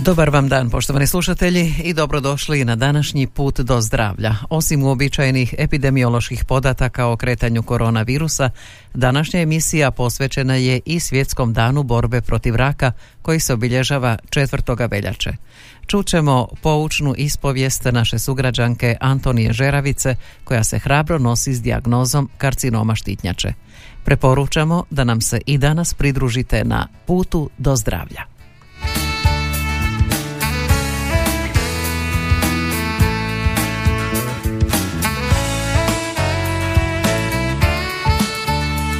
Dobar vam dan, poštovani slušatelji, i dobrodošli na današnji put do zdravlja. Osim uobičajenih epidemioloških podataka o kretanju koronavirusa, današnja emisija posvećena je i Svjetskom danu borbe protiv raka, koji se obilježava 4. veljače. Čućemo poučnu ispovijest naše sugrađanke Antonije Žeravice, koja se hrabro nosi s dijagnozom karcinoma štitnjače. Preporučamo da nam se i danas pridružite na putu do zdravlja.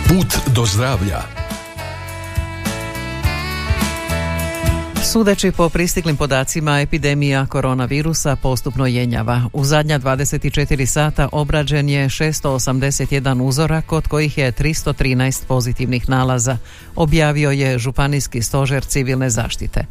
Put do zdravlja. Sudeći po pristiglim podacima, epidemija koronavirusa postupno jenjava. U zadnja 24 sata obrađen je 681 uzorak, od kojih je 313 pozitivnih nalaza, objavio je Županijski stožer civilne zaštite.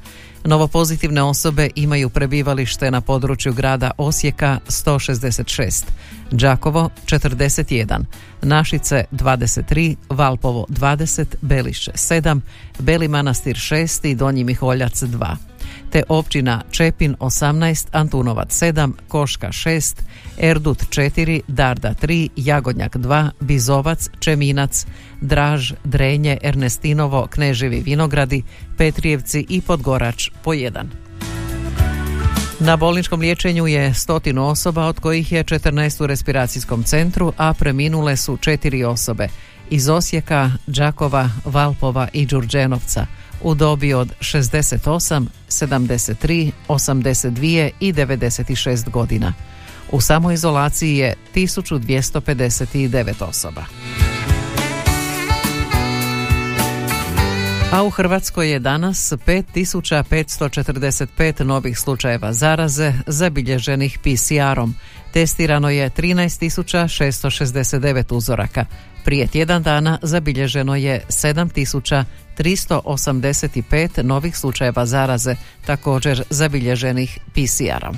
Novopozitivne osobe imaju prebivalište na području grada Osijeka 166, Đakovo 41, Našice 23, Valpovo 20, Belišće 7, Beli Manastir 6 i Donji Miholjac 2 te općina Čepin 18, Antunovac 7, Koška 6, Erdut 4, Darda 3, Jagodnjak 2, Bizovac, Čeminac, Draž, Drenje, Ernestinovo, Kneževi Vinogradi, Petrijevci i Podgorač po 1. Na bolničkom liječenju je stotinu osoba, od kojih je 14 u respiracijskom centru, a preminule su četiri osobe iz Osijeka, Đakova, Valpova i Đurđenovca u dobi od 68, 73, 82 i 96 godina. U samoizolaciji je 1259 osoba. A u Hrvatskoj je danas 5545 novih slučajeva zaraze zabilježenih PCR-om. Testirano je 13669 uzoraka. Prije tjedan dana zabilježeno je 7385 novih slučajeva zaraze, također zabilježenih PCR-om.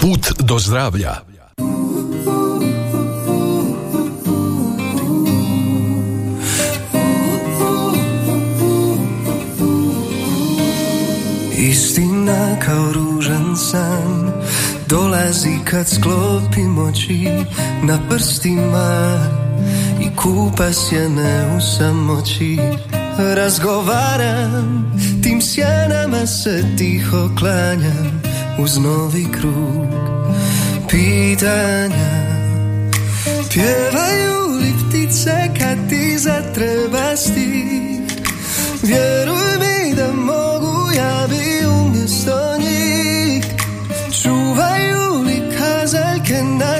Put do zdravlja. Istina kao ružan san Dolazi kad sklopim oči na prstima I kupa sjene u samoći. Razgovaram, tim sjenama se tiho klanjam Uz novi krug pitanja. Pjevaju li ptice kad ti zatreba stih Vjeruj mi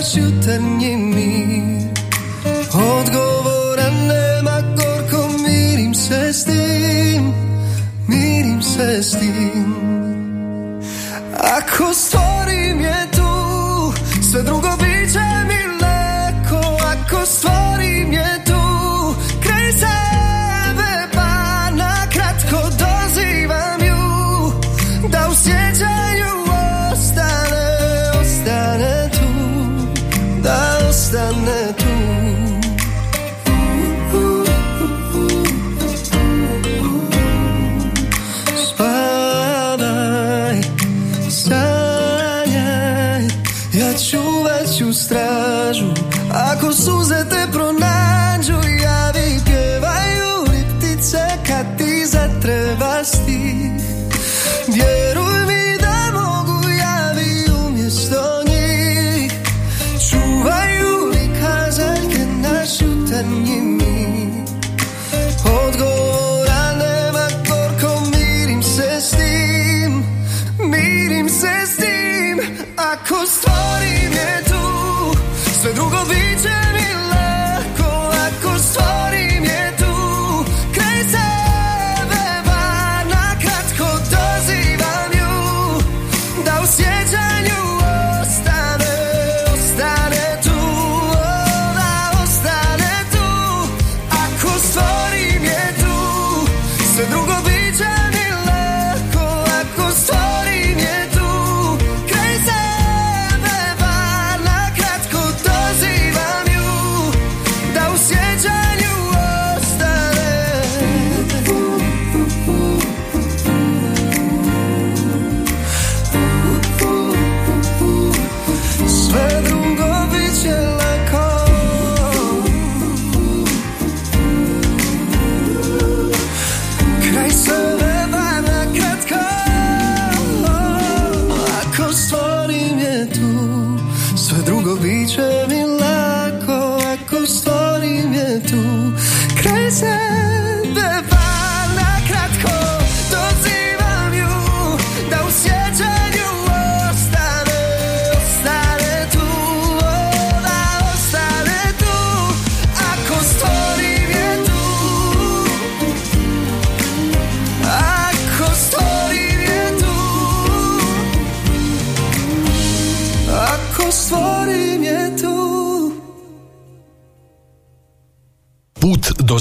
naš jutarnji mir. Odgovora nema gorko mirim se s tim Mirim se s tim. Ako stvorim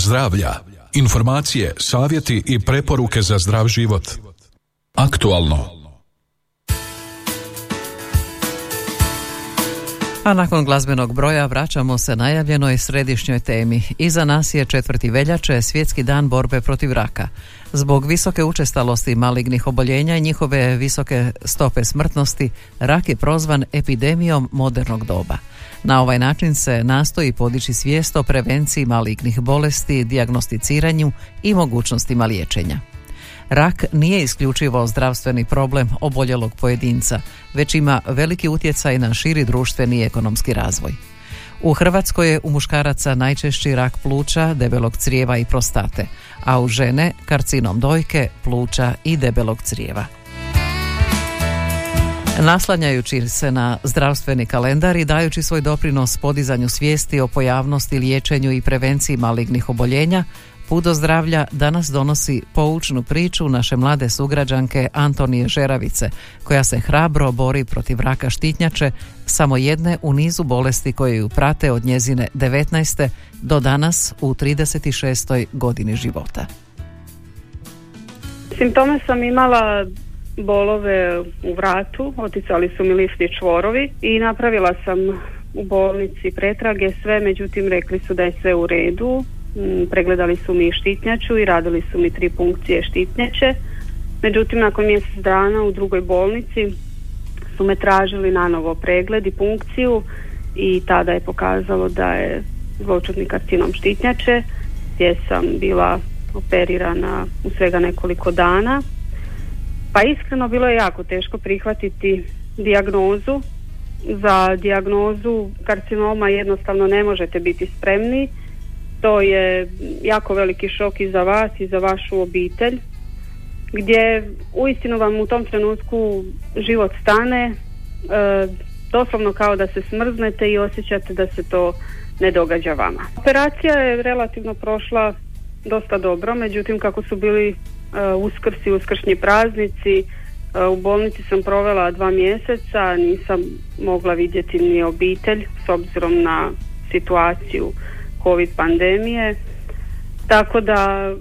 zdravlja. Informacije, savjeti i preporuke za zdrav život. Aktualno. A nakon glazbenog broja vraćamo se najavljenoj središnjoj temi. Iza nas je četvrti veljače, svjetski dan borbe protiv raka. Zbog visoke učestalosti malignih oboljenja i njihove visoke stope smrtnosti, rak je prozvan epidemijom modernog doba. Na ovaj način se nastoji podići svijest o prevenciji malignih bolesti, dijagnosticiranju i mogućnostima liječenja. Rak nije isključivo zdravstveni problem oboljelog pojedinca, već ima veliki utjecaj na širi društveni i ekonomski razvoj. U Hrvatskoj je u muškaraca najčešći rak pluća, debelog crijeva i prostate, a u žene karcinom dojke, pluća i debelog crijeva. Naslanjajući se na zdravstveni kalendar i dajući svoj doprinos podizanju svijesti o pojavnosti, liječenju i prevenciji malignih oboljenja, Put do zdravlja danas donosi poučnu priču naše mlade sugrađanke Antonije Žeravice, koja se hrabro bori protiv raka štitnjače, samo jedne u nizu bolesti koje ju prate od njezine 19. do danas u 36. godini života. Simptome sam imala bolove u vratu, oticali su mi liftni čvorovi i napravila sam u bolnici pretrage sve, međutim rekli su da je sve u redu. Mm, Pregledali su mi štitnjaču i radili su mi tri punkcije štitnjače. Međutim, nakon mjesec dana u drugoj bolnici su me tražili na novo pregled i punkciju i tada je pokazalo da je zločudni karcinom štitnjače gdje sam bila operirana u svega nekoliko dana. Pa iskreno bilo je jako teško prihvatiti dijagnozu. Za dijagnozu karcinoma jednostavno ne možete biti spremni. To je jako veliki šok i za vas i za vašu obitelj gdje uistinu vam u tom trenutku život stane e, doslovno kao da se smrznete i osjećate da se to ne događa vama. Operacija je relativno prošla dosta dobro, međutim kako su bili uh, uskrsi, uskršnji praznici, uh, u bolnici sam provela dva mjeseca, nisam mogla vidjeti ni obitelj s obzirom na situaciju covid pandemije. Tako da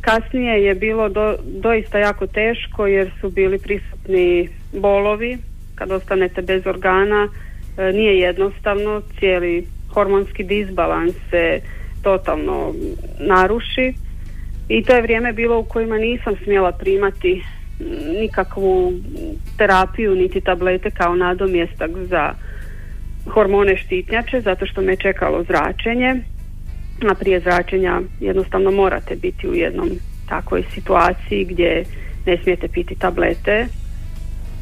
kasnije je bilo do, doista jako teško jer su bili prisutni bolovi. Kad ostanete bez organa e, nije jednostavno cijeli hormonski disbalans se totalno naruši. I to je vrijeme bilo u kojima nisam smjela primati nikakvu terapiju niti tablete kao nadomjestak za hormone štitnjače zato što me čekalo zračenje a prije zračenja jednostavno morate biti u jednom takvoj situaciji gdje ne smijete piti tablete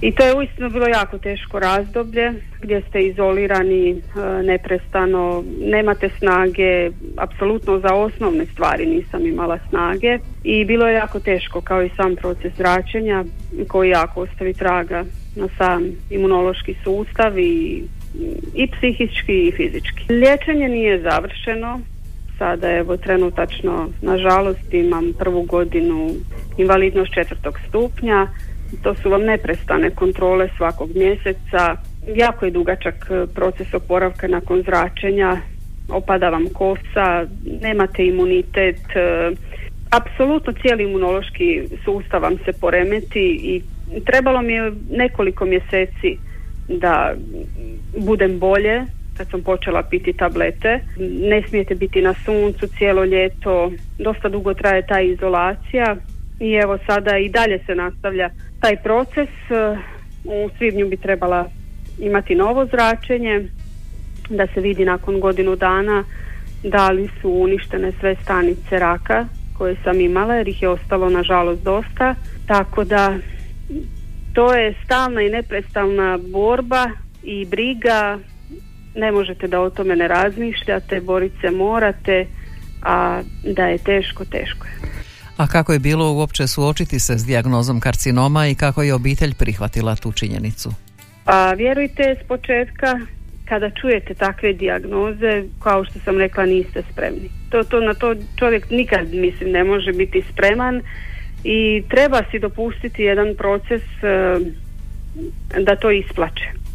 i to je uistinu bilo jako teško razdoblje gdje ste izolirani e, neprestano, nemate snage, apsolutno za osnovne stvari nisam imala snage i bilo je jako teško kao i sam proces zračenja koji jako ostavi traga na sam imunološki sustav i, i psihički i fizički. Liječenje nije završeno, sada evo trenutačno nažalost imam prvu godinu invalidnost četvrtog stupnja. To su vam neprestane kontrole svakog mjeseca. Jako je dugačak e, proces oporavka nakon zračenja. Opada vam kosa nemate imunitet e, apsolutno cijeli imunološki sustav vam se poremeti i trebalo mi je nekoliko mjeseci da budem bolje kad sam počela piti tablete. Ne smijete biti na suncu cijelo ljeto, dosta dugo traje ta izolacija i evo sada i dalje se nastavlja taj proces. U svibnju bi trebala imati novo zračenje da se vidi nakon godinu dana da li su uništene sve stanice raka koje sam imala jer ih je ostalo nažalost dosta. Tako da to je stalna i neprestalna borba i briga ne možete da o tome ne razmišljate, boriti se morate, a da je teško, teško je. A kako je bilo uopće suočiti se s dijagnozom karcinoma i kako je obitelj prihvatila tu činjenicu? A vjerujte, s početka kada čujete takve dijagnoze, kao što sam rekla, niste spremni. To, to, na to čovjek nikad, mislim, ne može biti spreman i treba si dopustiti jedan proces e, da to isplače.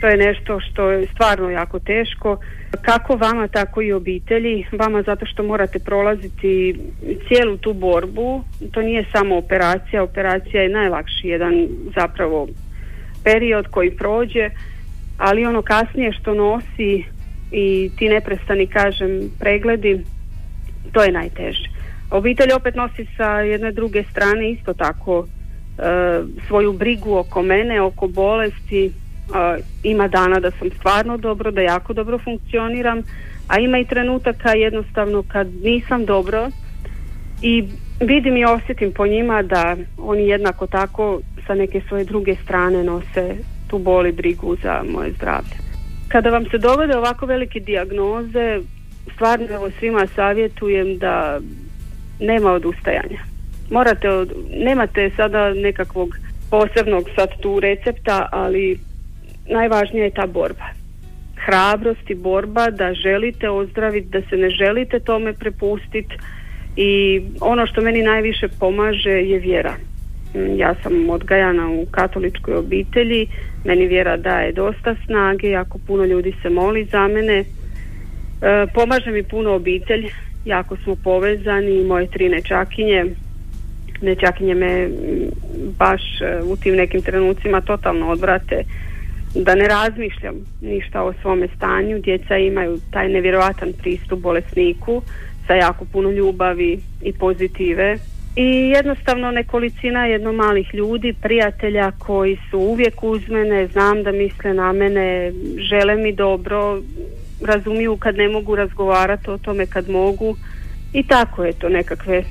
To je nešto što je stvarno jako teško. Kako vama, tako i obitelji. Vama zato što morate prolaziti cijelu tu borbu. To nije samo operacija. Operacija je najlakši jedan zapravo period koji prođe, ali ono kasnije što nosi i ti neprestani, kažem, pregledi, to je najteže. Obitelj opet nosi sa jedne druge strane isto tako e, svoju brigu oko mene, oko bolesti, ima dana da sam stvarno dobro, da jako dobro funkcioniram, a ima i trenutaka jednostavno kad nisam dobro i vidim i osjetim po njima da oni jednako tako sa neke svoje druge strane nose tu boli brigu za moje zdravlje. Kada vam se dogode ovako velike dijagnoze, stvarno evo svima savjetujem da nema odustajanja. Morate, od, nemate sada nekakvog posebnog sad tu recepta, ali najvažnija je ta borba. Hrabrost i borba da želite ozdraviti, da se ne želite tome prepustiti i ono što meni najviše pomaže je vjera. Mm, ja sam odgajana u katoličkoj obitelji, meni vjera daje dosta snage, jako puno ljudi se moli za mene. E, pomaže mi puno obitelj, jako smo povezani, moje tri nečakinje, nečakinje me mm, baš e, u tim nekim trenucima totalno odvrate da ne razmišljam ništa o svome stanju. Djeca imaju taj nevjerojatan pristup bolesniku sa jako puno ljubavi i pozitive. I jednostavno nekolicina jedno malih ljudi, prijatelja koji su uvijek uz mene, znam da misle na mene, žele mi dobro, razumiju kad ne mogu razgovarati o tome kad mogu i tako je to nekakve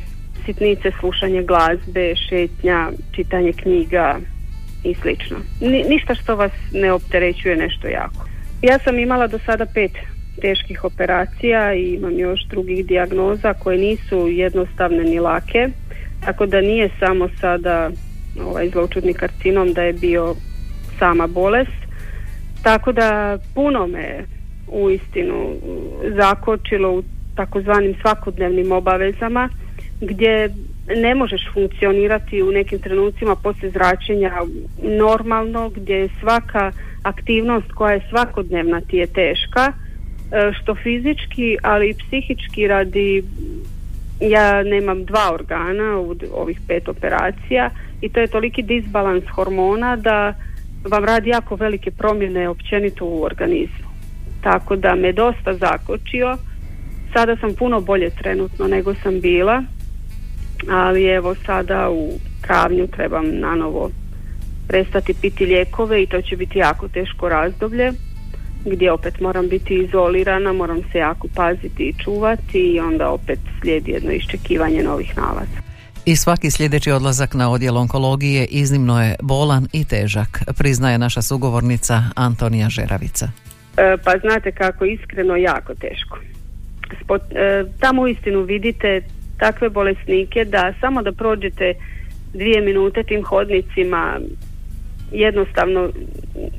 sitnice, slušanje glazbe, šetnja, čitanje knjiga, i slično. Ni, ništa što vas ne opterećuje nešto jako. Ja sam imala do sada pet teških operacija i imam još drugih dijagnoza koje nisu jednostavne ni lake, tako da nije samo sada ovaj zloučudni karcinom da je bio sama bolest. Tako da puno me u istinu zakočilo u takozvanim svakodnevnim obavezama gdje ne možeš funkcionirati u nekim trenucima poslije zračenja normalno gdje je svaka aktivnost koja je svakodnevna ti je teška e, što fizički ali i psihički radi ja nemam dva organa u ovih pet operacija i to je toliki disbalans hormona da vam radi jako velike promjene općenito u organizmu. Tako da me dosta zakočio. Sada sam puno bolje trenutno nego sam bila ali evo sada u travnju trebam na novo prestati piti lijekove i to će biti jako teško razdoblje gdje opet moram biti izolirana, moram se jako paziti i čuvati i onda opet slijedi jedno iščekivanje novih nalaza. I svaki sljedeći odlazak na odjel onkologije iznimno je bolan i težak, priznaje naša sugovornica Antonija Žeravica. E, pa znate kako iskreno jako teško. Spot, e, tamo istinu vidite takve bolesnike da samo da prođete dvije minute tim hodnicima jednostavno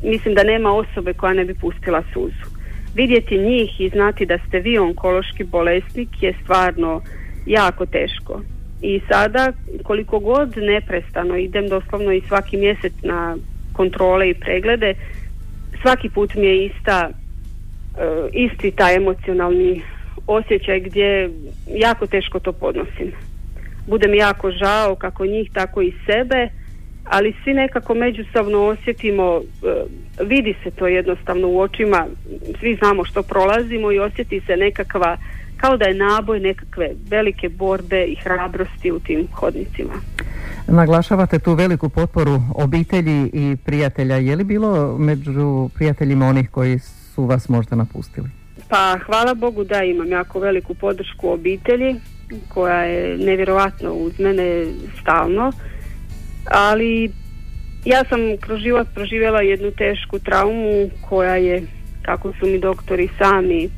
mislim da nema osobe koja ne bi pustila suzu. Vidjeti njih i znati da ste vi onkološki bolesnik je stvarno jako teško. I sada koliko god neprestano idem doslovno i svaki mjesec na kontrole i preglede, svaki put mi je ista e, isti taj emocionalni osjećaj gdje jako teško to podnosim. Bude mi jako žao kako njih, tako i sebe, ali svi nekako međusobno osjetimo, e, vidi se to jednostavno u očima, svi znamo što prolazimo i osjeti se nekakva, kao da je naboj nekakve velike borbe i hrabrosti u tim hodnicima. Naglašavate tu veliku potporu obitelji i prijatelja. Je li bilo među prijateljima onih koji su vas možda napustili? Pa hvala Bogu da imam jako veliku podršku obitelji koja je nevjerojatno uz mene stalno, ali ja sam kroz život proživjela jednu tešku traumu koja je kako su mi doktori sami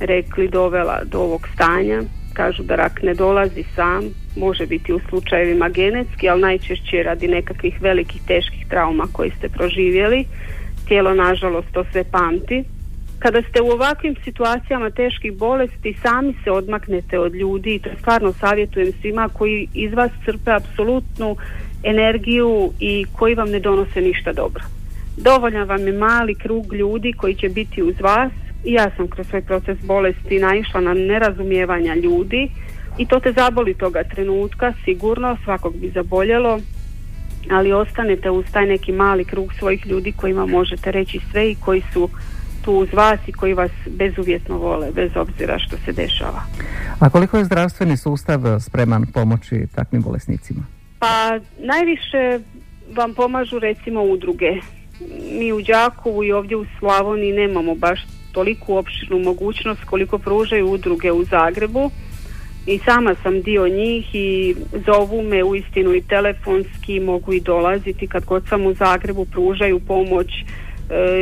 rekli dovela do ovog stanja. Kažu da rak ne dolazi sam, može biti u slučajevima genetski, ali najčešće radi nekakvih velikih teških trauma koji ste proživjeli. Tijelo nažalost to sve pamti. Kada ste u ovakvim situacijama teških bolesti sami se odmaknete od ljudi i to stvarno savjetujem svima koji iz vas crpe apsolutnu energiju i koji vam ne donose ništa dobro. Dovoljan vam je mali krug ljudi koji će biti uz vas i ja sam kroz svoj proces bolesti naišla na nerazumijevanja ljudi i to te zaboli toga trenutka, sigurno svakog bi zaboljelo, ali ostanete uz taj neki mali krug svojih ljudi kojima možete reći sve i koji su tu uz vas i koji vas bezuvjetno vole, bez obzira što se dešava. A koliko je zdravstveni sustav spreman pomoći takvim bolesnicima? Pa najviše vam pomažu recimo udruge. Mi u Đakovu i ovdje u Slavoniji nemamo baš toliku opširnu mogućnost koliko pružaju udruge u Zagrebu i sama sam dio njih i zovu me u istinu i telefonski mogu i dolaziti kad god sam u Zagrebu pružaju pomoć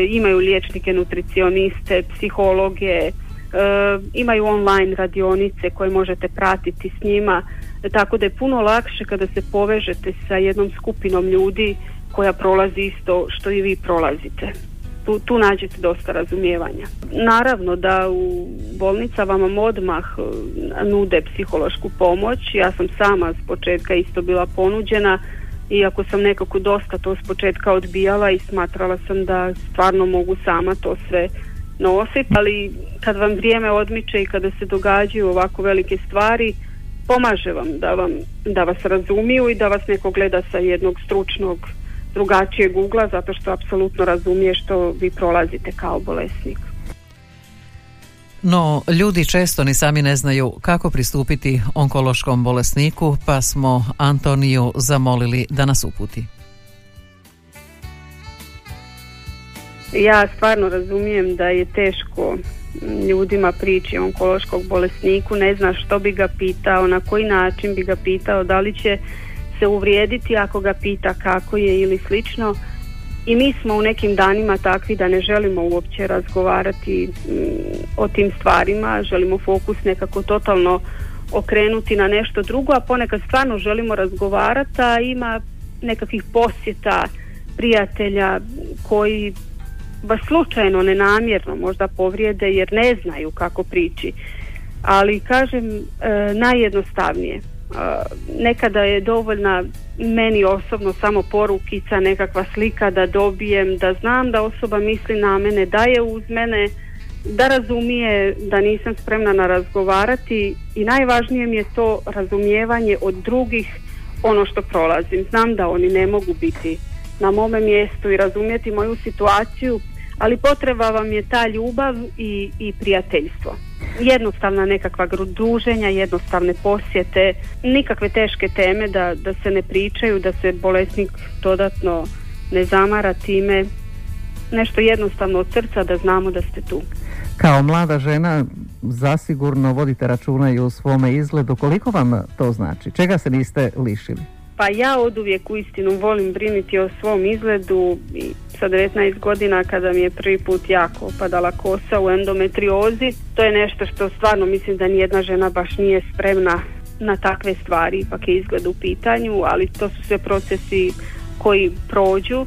imaju liječnike, nutricioniste, psihologe e, imaju online radionice koje možete pratiti s njima tako da je puno lakše kada se povežete sa jednom skupinom ljudi koja prolazi isto što i vi prolazite tu, tu nađete dosta razumijevanja. Naravno da u bolnicama vam odmah e, nude psihološku pomoć. Ja sam sama s početka isto bila ponuđena iako sam nekako dosta to s početka odbijala i smatrala sam da stvarno mogu sama to sve nositi, ali kad vam vrijeme odmiče i kada se događaju ovako velike stvari, pomaže vam da, vam da vas razumiju i da vas neko gleda sa jednog stručnog drugačijeg ugla zato što apsolutno razumije što vi prolazite kao bolesnik. No, ljudi često ni sami ne znaju kako pristupiti onkološkom bolesniku, pa smo Antoniju zamolili da nas uputi. Ja stvarno razumijem da je teško ljudima prići onkološkog bolesniku, ne zna što bi ga pitao, na koji način bi ga pitao, da li će se uvrijediti ako ga pita kako je ili slično i mi smo u nekim danima takvi da ne želimo uopće razgovarati mm, o tim stvarima, želimo fokus nekako totalno okrenuti na nešto drugo, a ponekad stvarno želimo razgovarati, a ima nekakvih posjeta prijatelja koji vas slučajno, nenamjerno možda povrijede jer ne znaju kako prići. Ali kažem, e, najjednostavnije nekada je dovoljna meni osobno samo porukica, nekakva slika da dobijem, da znam da osoba misli na mene, da je uz mene, da razumije da nisam spremna na razgovarati i najvažnije mi je to razumijevanje od drugih ono što prolazim. Znam da oni ne mogu biti na mome mjestu i razumjeti moju situaciju, ali potreba vam je ta ljubav i, i prijateljstvo jednostavna nekakva druženja, jednostavne posjete, nikakve teške teme da, da se ne pričaju, da se bolesnik dodatno ne zamara time, nešto jednostavno od srca da znamo da ste tu. Kao mlada žena zasigurno vodite računa i u svome izgledu. Koliko vam to znači? Čega se niste lišili? Pa ja od uvijek u istinu volim briniti o svom izgledu i sa 19 godina kada mi je prvi put jako opadala kosa u endometriozi. To je nešto što stvarno mislim da nijedna žena baš nije spremna na takve stvari, ipak je izgled u pitanju, ali to su sve procesi koji prođu.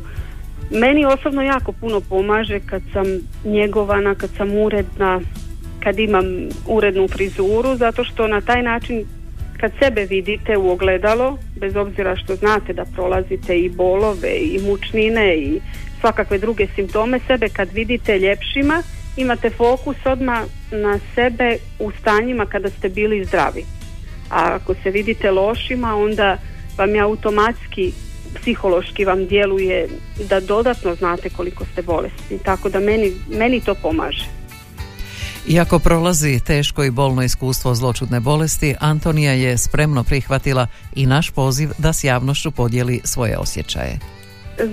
Meni osobno jako puno pomaže kad sam njegovana, kad sam uredna, kad imam urednu frizuru, zato što na taj način kad sebe vidite u ogledalo, bez obzira što znate da prolazite i bolove i mučnine i svakakve druge simptome, sebe kad vidite ljepšima, imate fokus odmah na sebe u stanjima kada ste bili zdravi. A ako se vidite lošima, onda vam je automatski psihološki vam djeluje da dodatno znate koliko ste bolesni. Tako da meni, meni to pomaže. Iako prolazi teško i bolno iskustvo zločudne bolesti, Antonija je spremno prihvatila i naš poziv da s javnošću podijeli svoje osjećaje.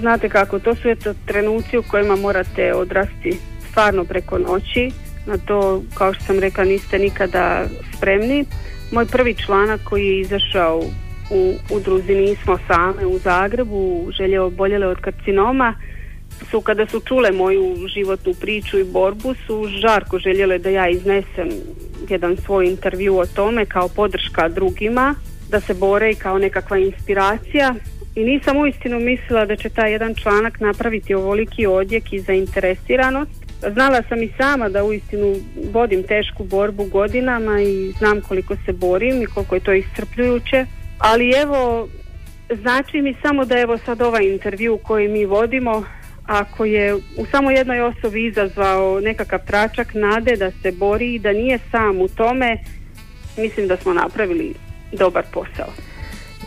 Znate kako, to su eto trenuci u kojima morate odrasti stvarno preko noći. Na to, kao što sam rekla, niste nikada spremni. Moj prvi članak koji je izašao u udruzi Nismo same u Zagrebu, želje oboljele od karcinoma, su kada su čule moju životnu priču i borbu su žarko željele da ja iznesem jedan svoj intervju o tome kao podrška drugima, da se bore i kao nekakva inspiracija i nisam uistinu mislila da će taj jedan članak napraviti ovoliki odjek i zainteresiranost. Znala sam i sama da uistinu vodim tešku borbu godinama i znam koliko se borim i koliko je to iscrpljujuće, ali evo znači mi samo da evo sad ovaj intervju koji mi vodimo ako je u samo jednoj osobi izazvao nekakav tračak nade da se bori i da nije sam u tome, mislim da smo napravili dobar posao.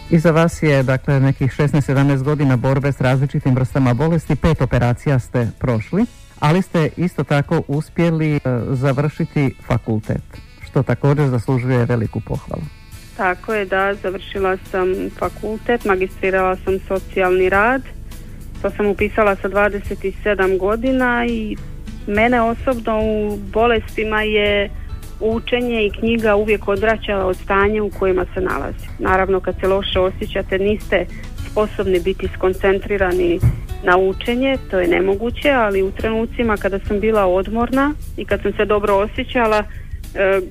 Iza vas je dakle nekih 16-17 godina borbe s različitim vrstama bolesti, pet operacija ste prošli, ali ste isto tako uspjeli e, završiti fakultet, što također zaslužuje veliku pohvalu. Tako je da, završila sam fakultet, magistrirala sam socijalni rad, to sam upisala sa 27 godina i mene osobno u bolestima je učenje i knjiga uvijek odvraćala od stanja u kojima se nalazi. Naravno kad se loše osjećate niste sposobni biti skoncentrirani na učenje, to je nemoguće, ali u trenucima kada sam bila odmorna i kad sam se dobro osjećala, e,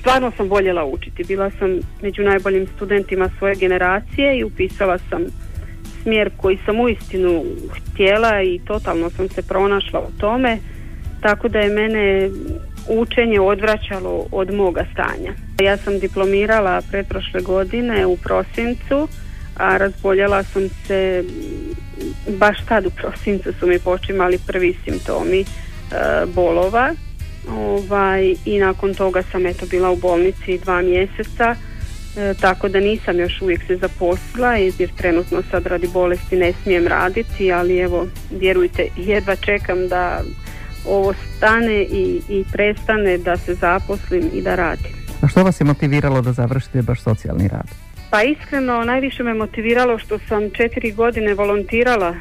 stvarno sam voljela učiti. Bila sam među najboljim studentima svoje generacije i upisala sam smjer koji sam uistinu htjela i totalno sam se pronašla u tome, tako da je mene učenje odvraćalo od moga stanja. Ja sam diplomirala pretprošle godine u prosincu, a razboljela sam se baš tad u prosincu su mi počimali prvi simptomi e, bolova ovaj, i nakon toga sam eto bila u bolnici dva mjeseca e, tako da nisam još uvijek se zaposlila jer trenutno sad radi bolesti ne smijem raditi ali evo vjerujte jedva čekam da ovo stane i, i prestane da se zaposlim i da radim. A što vas je motiviralo da završite baš socijalni rad? Pa iskreno najviše me motiviralo što sam četiri godine volontirala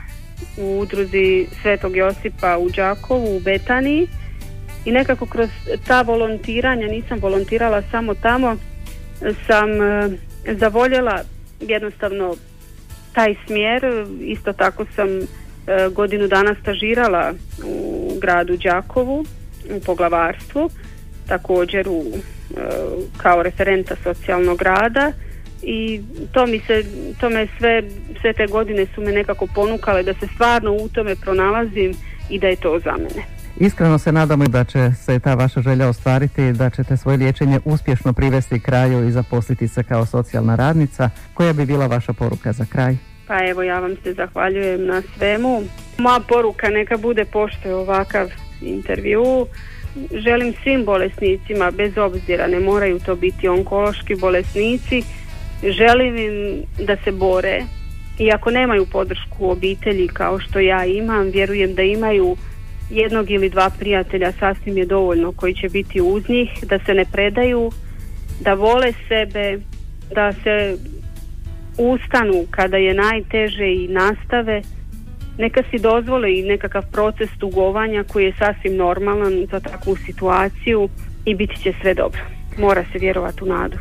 u udruzi Svetog Josipa u Đakovu u Betaniji i nekako kroz ta volontiranja nisam volontirala samo tamo sam e, zavoljela jednostavno taj smjer isto tako sam e, godinu dana stažirala u gradu Đakovu u poglavarstvu također u, e, kao referenta socijalnog rada i to mi se, to me sve, sve te godine su me nekako ponukale da se stvarno u tome pronalazim i da je to za mene. Iskreno se nadamo da će se ta vaša želja ostvariti da ćete svoje liječenje uspješno privesti kraju i zaposliti se kao socijalna radnica. Koja bi bila vaša poruka za kraj? Pa evo ja vam se zahvaljujem na svemu. Moja poruka neka bude pošto je ovakav intervju. Želim svim bolesnicima, bez obzira ne moraju to biti onkološki bolesnici, želim im da se bore i ako nemaju podršku obitelji kao što ja imam, vjerujem da imaju jednog ili dva prijatelja sasvim je dovoljno koji će biti uz njih, da se ne predaju, da vole sebe, da se ustanu kada je najteže i nastave, neka si dozvole i nekakav proces tugovanja koji je sasvim normalan za takvu situaciju i biti će sve dobro. Mora se vjerovati u nadu.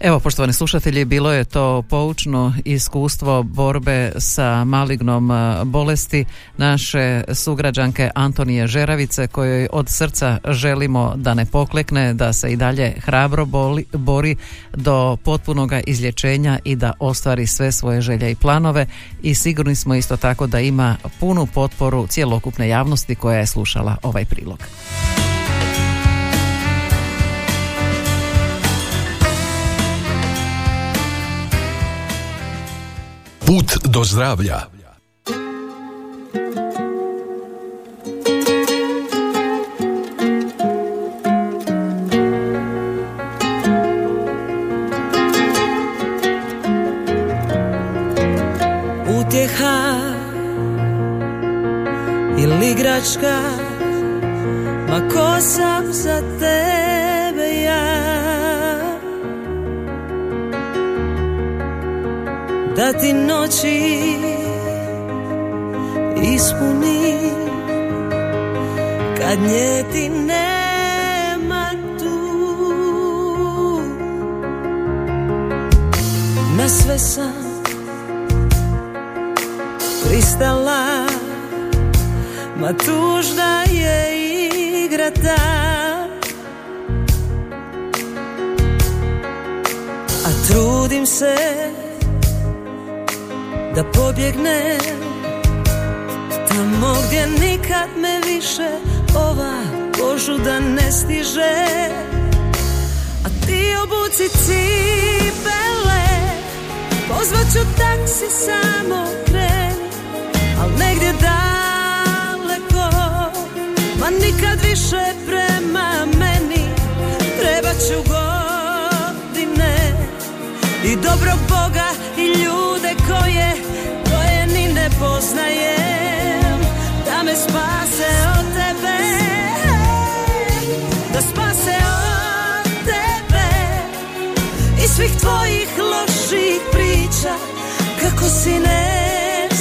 Evo, poštovani slušatelji, bilo je to poučno iskustvo borbe sa malignom bolesti naše sugrađanke Antonije Žeravice kojoj od srca želimo da ne poklekne, da se i dalje hrabro boli, bori do potpunoga izlječenja i da ostvari sve svoje želje i planove i sigurni smo isto tako da ima punu potporu cjelokupne javnosti koja je slušala ovaj prilog. Do zdravlja. Utjeha ili igračka Ma ko sam za tebe da ti noći ispuni. Kad nje ti nema tu. Na sve sam pristala Ma tužna je igra ta. A trudim se Da pobjegnem Tamo gdje nikad me više Ova požuda ne stiže. A ti obuci cipele Pozvat ću taksi samo kreni Al negdje daleko Ma nikad više prema meni. Treba ću godine I dobrog Boga i ljude koje Koje ni ne poznajem. Da me spase od tebe. Da spase od tebe. I svih tvojih loših priča. Kako si nesretan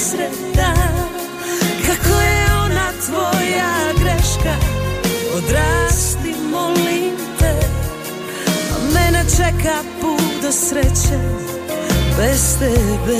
Kako je ona tvoja greška. Odrasti, čeka put do sreće Bez tebe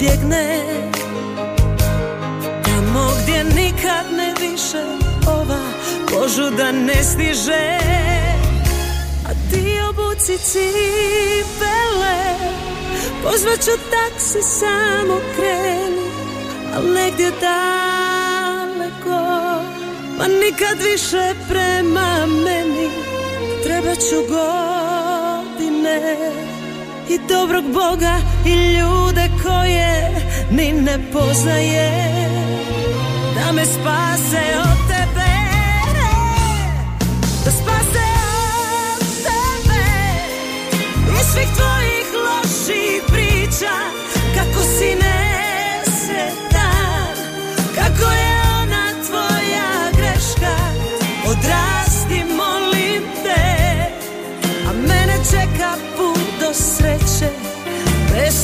pobjegne. Tamo gdje nikad ne više Ova požuda ne stiže. A ti obuci cipele Pozvat ću taksi samo kreni Al negdje daleko Ma nikad više prema meni. Treba ću godine I dobrog Boga i ljude koje Ni ne poznaje. Da me spase od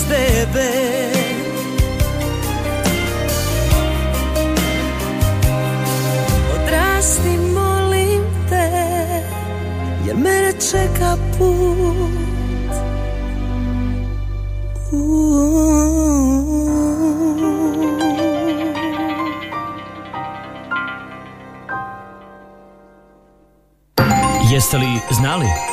tebe odrasti molim te jer mene čeka put Jeste li znali?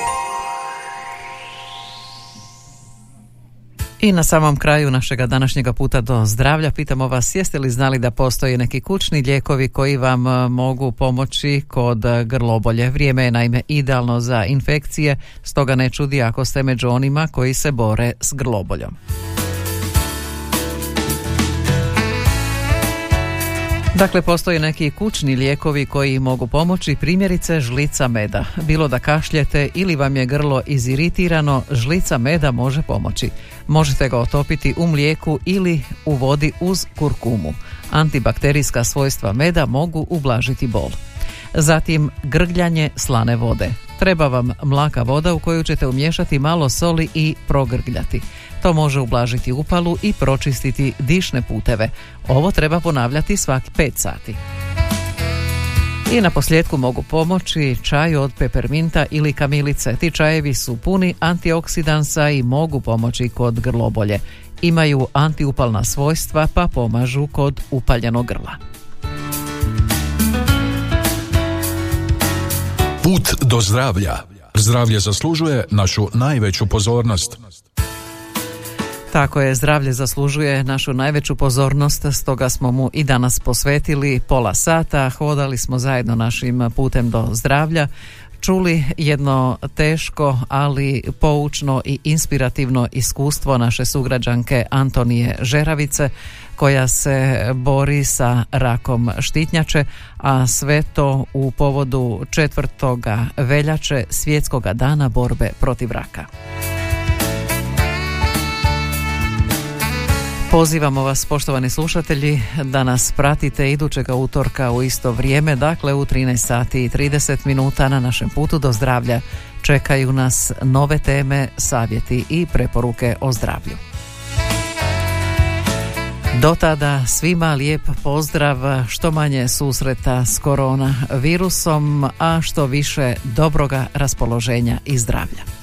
I na samom kraju našega današnjega puta do zdravlja pitamo vas jeste li znali da postoje neki kućni lijekovi koji vam e, mogu pomoći kod e, grlobolje. Vrijeme je naime idealno za infekcije, stoga ne čudi ako ste među onima koji se bore s grloboljom. Dakle, postoje neki kućni lijekovi koji mogu pomoći, primjerice žlica meda. Bilo da kašljete ili vam je grlo iziritirano, žlica meda može pomoći. Možete ga otopiti u mlijeku ili u vodi uz kurkumu. Antibakterijska svojstva meda mogu ublažiti bol. Zatim grgljanje slane vode. Treba vam mlaka voda u koju ćete umiješati malo soli i progrgljati. To može ublažiti upalu i pročistiti dišne puteve. Ovo treba ponavljati svaki 5 sati. I na posljedku mogu pomoći čaj od peperminta ili kamilice. Ti čajevi su puni antioksidansa i mogu pomoći kod grlobolje. Imaju antiupalna svojstva pa pomažu kod upaljenog grla. Put do zdravlja. Zdravlje zaslužuje našu najveću pozornost. Tako je, zdravlje zaslužuje našu najveću pozornost, stoga smo mu i danas posvetili pola sata, hodali smo zajedno našim putem do zdravlja, čuli jedno teško, ali poučno i inspirativno iskustvo naše sugrađanke Antonije Žeravice koja se bori sa rakom štitnjače, a sve to u povodu četvrtoga veljače svjetskoga dana borbe protiv raka. Pozivamo vas, poštovani slušatelji, da nas pratite idućega utorka u isto vrijeme, dakle u 13 sati i 30 minuta na našem putu do zdravlja. Čekaju nas nove teme, savjeti i preporuke o zdravlju. Do tada svima lijep pozdrav, što manje susreta s korona virusom, a što više dobroga raspoloženja i zdravlja.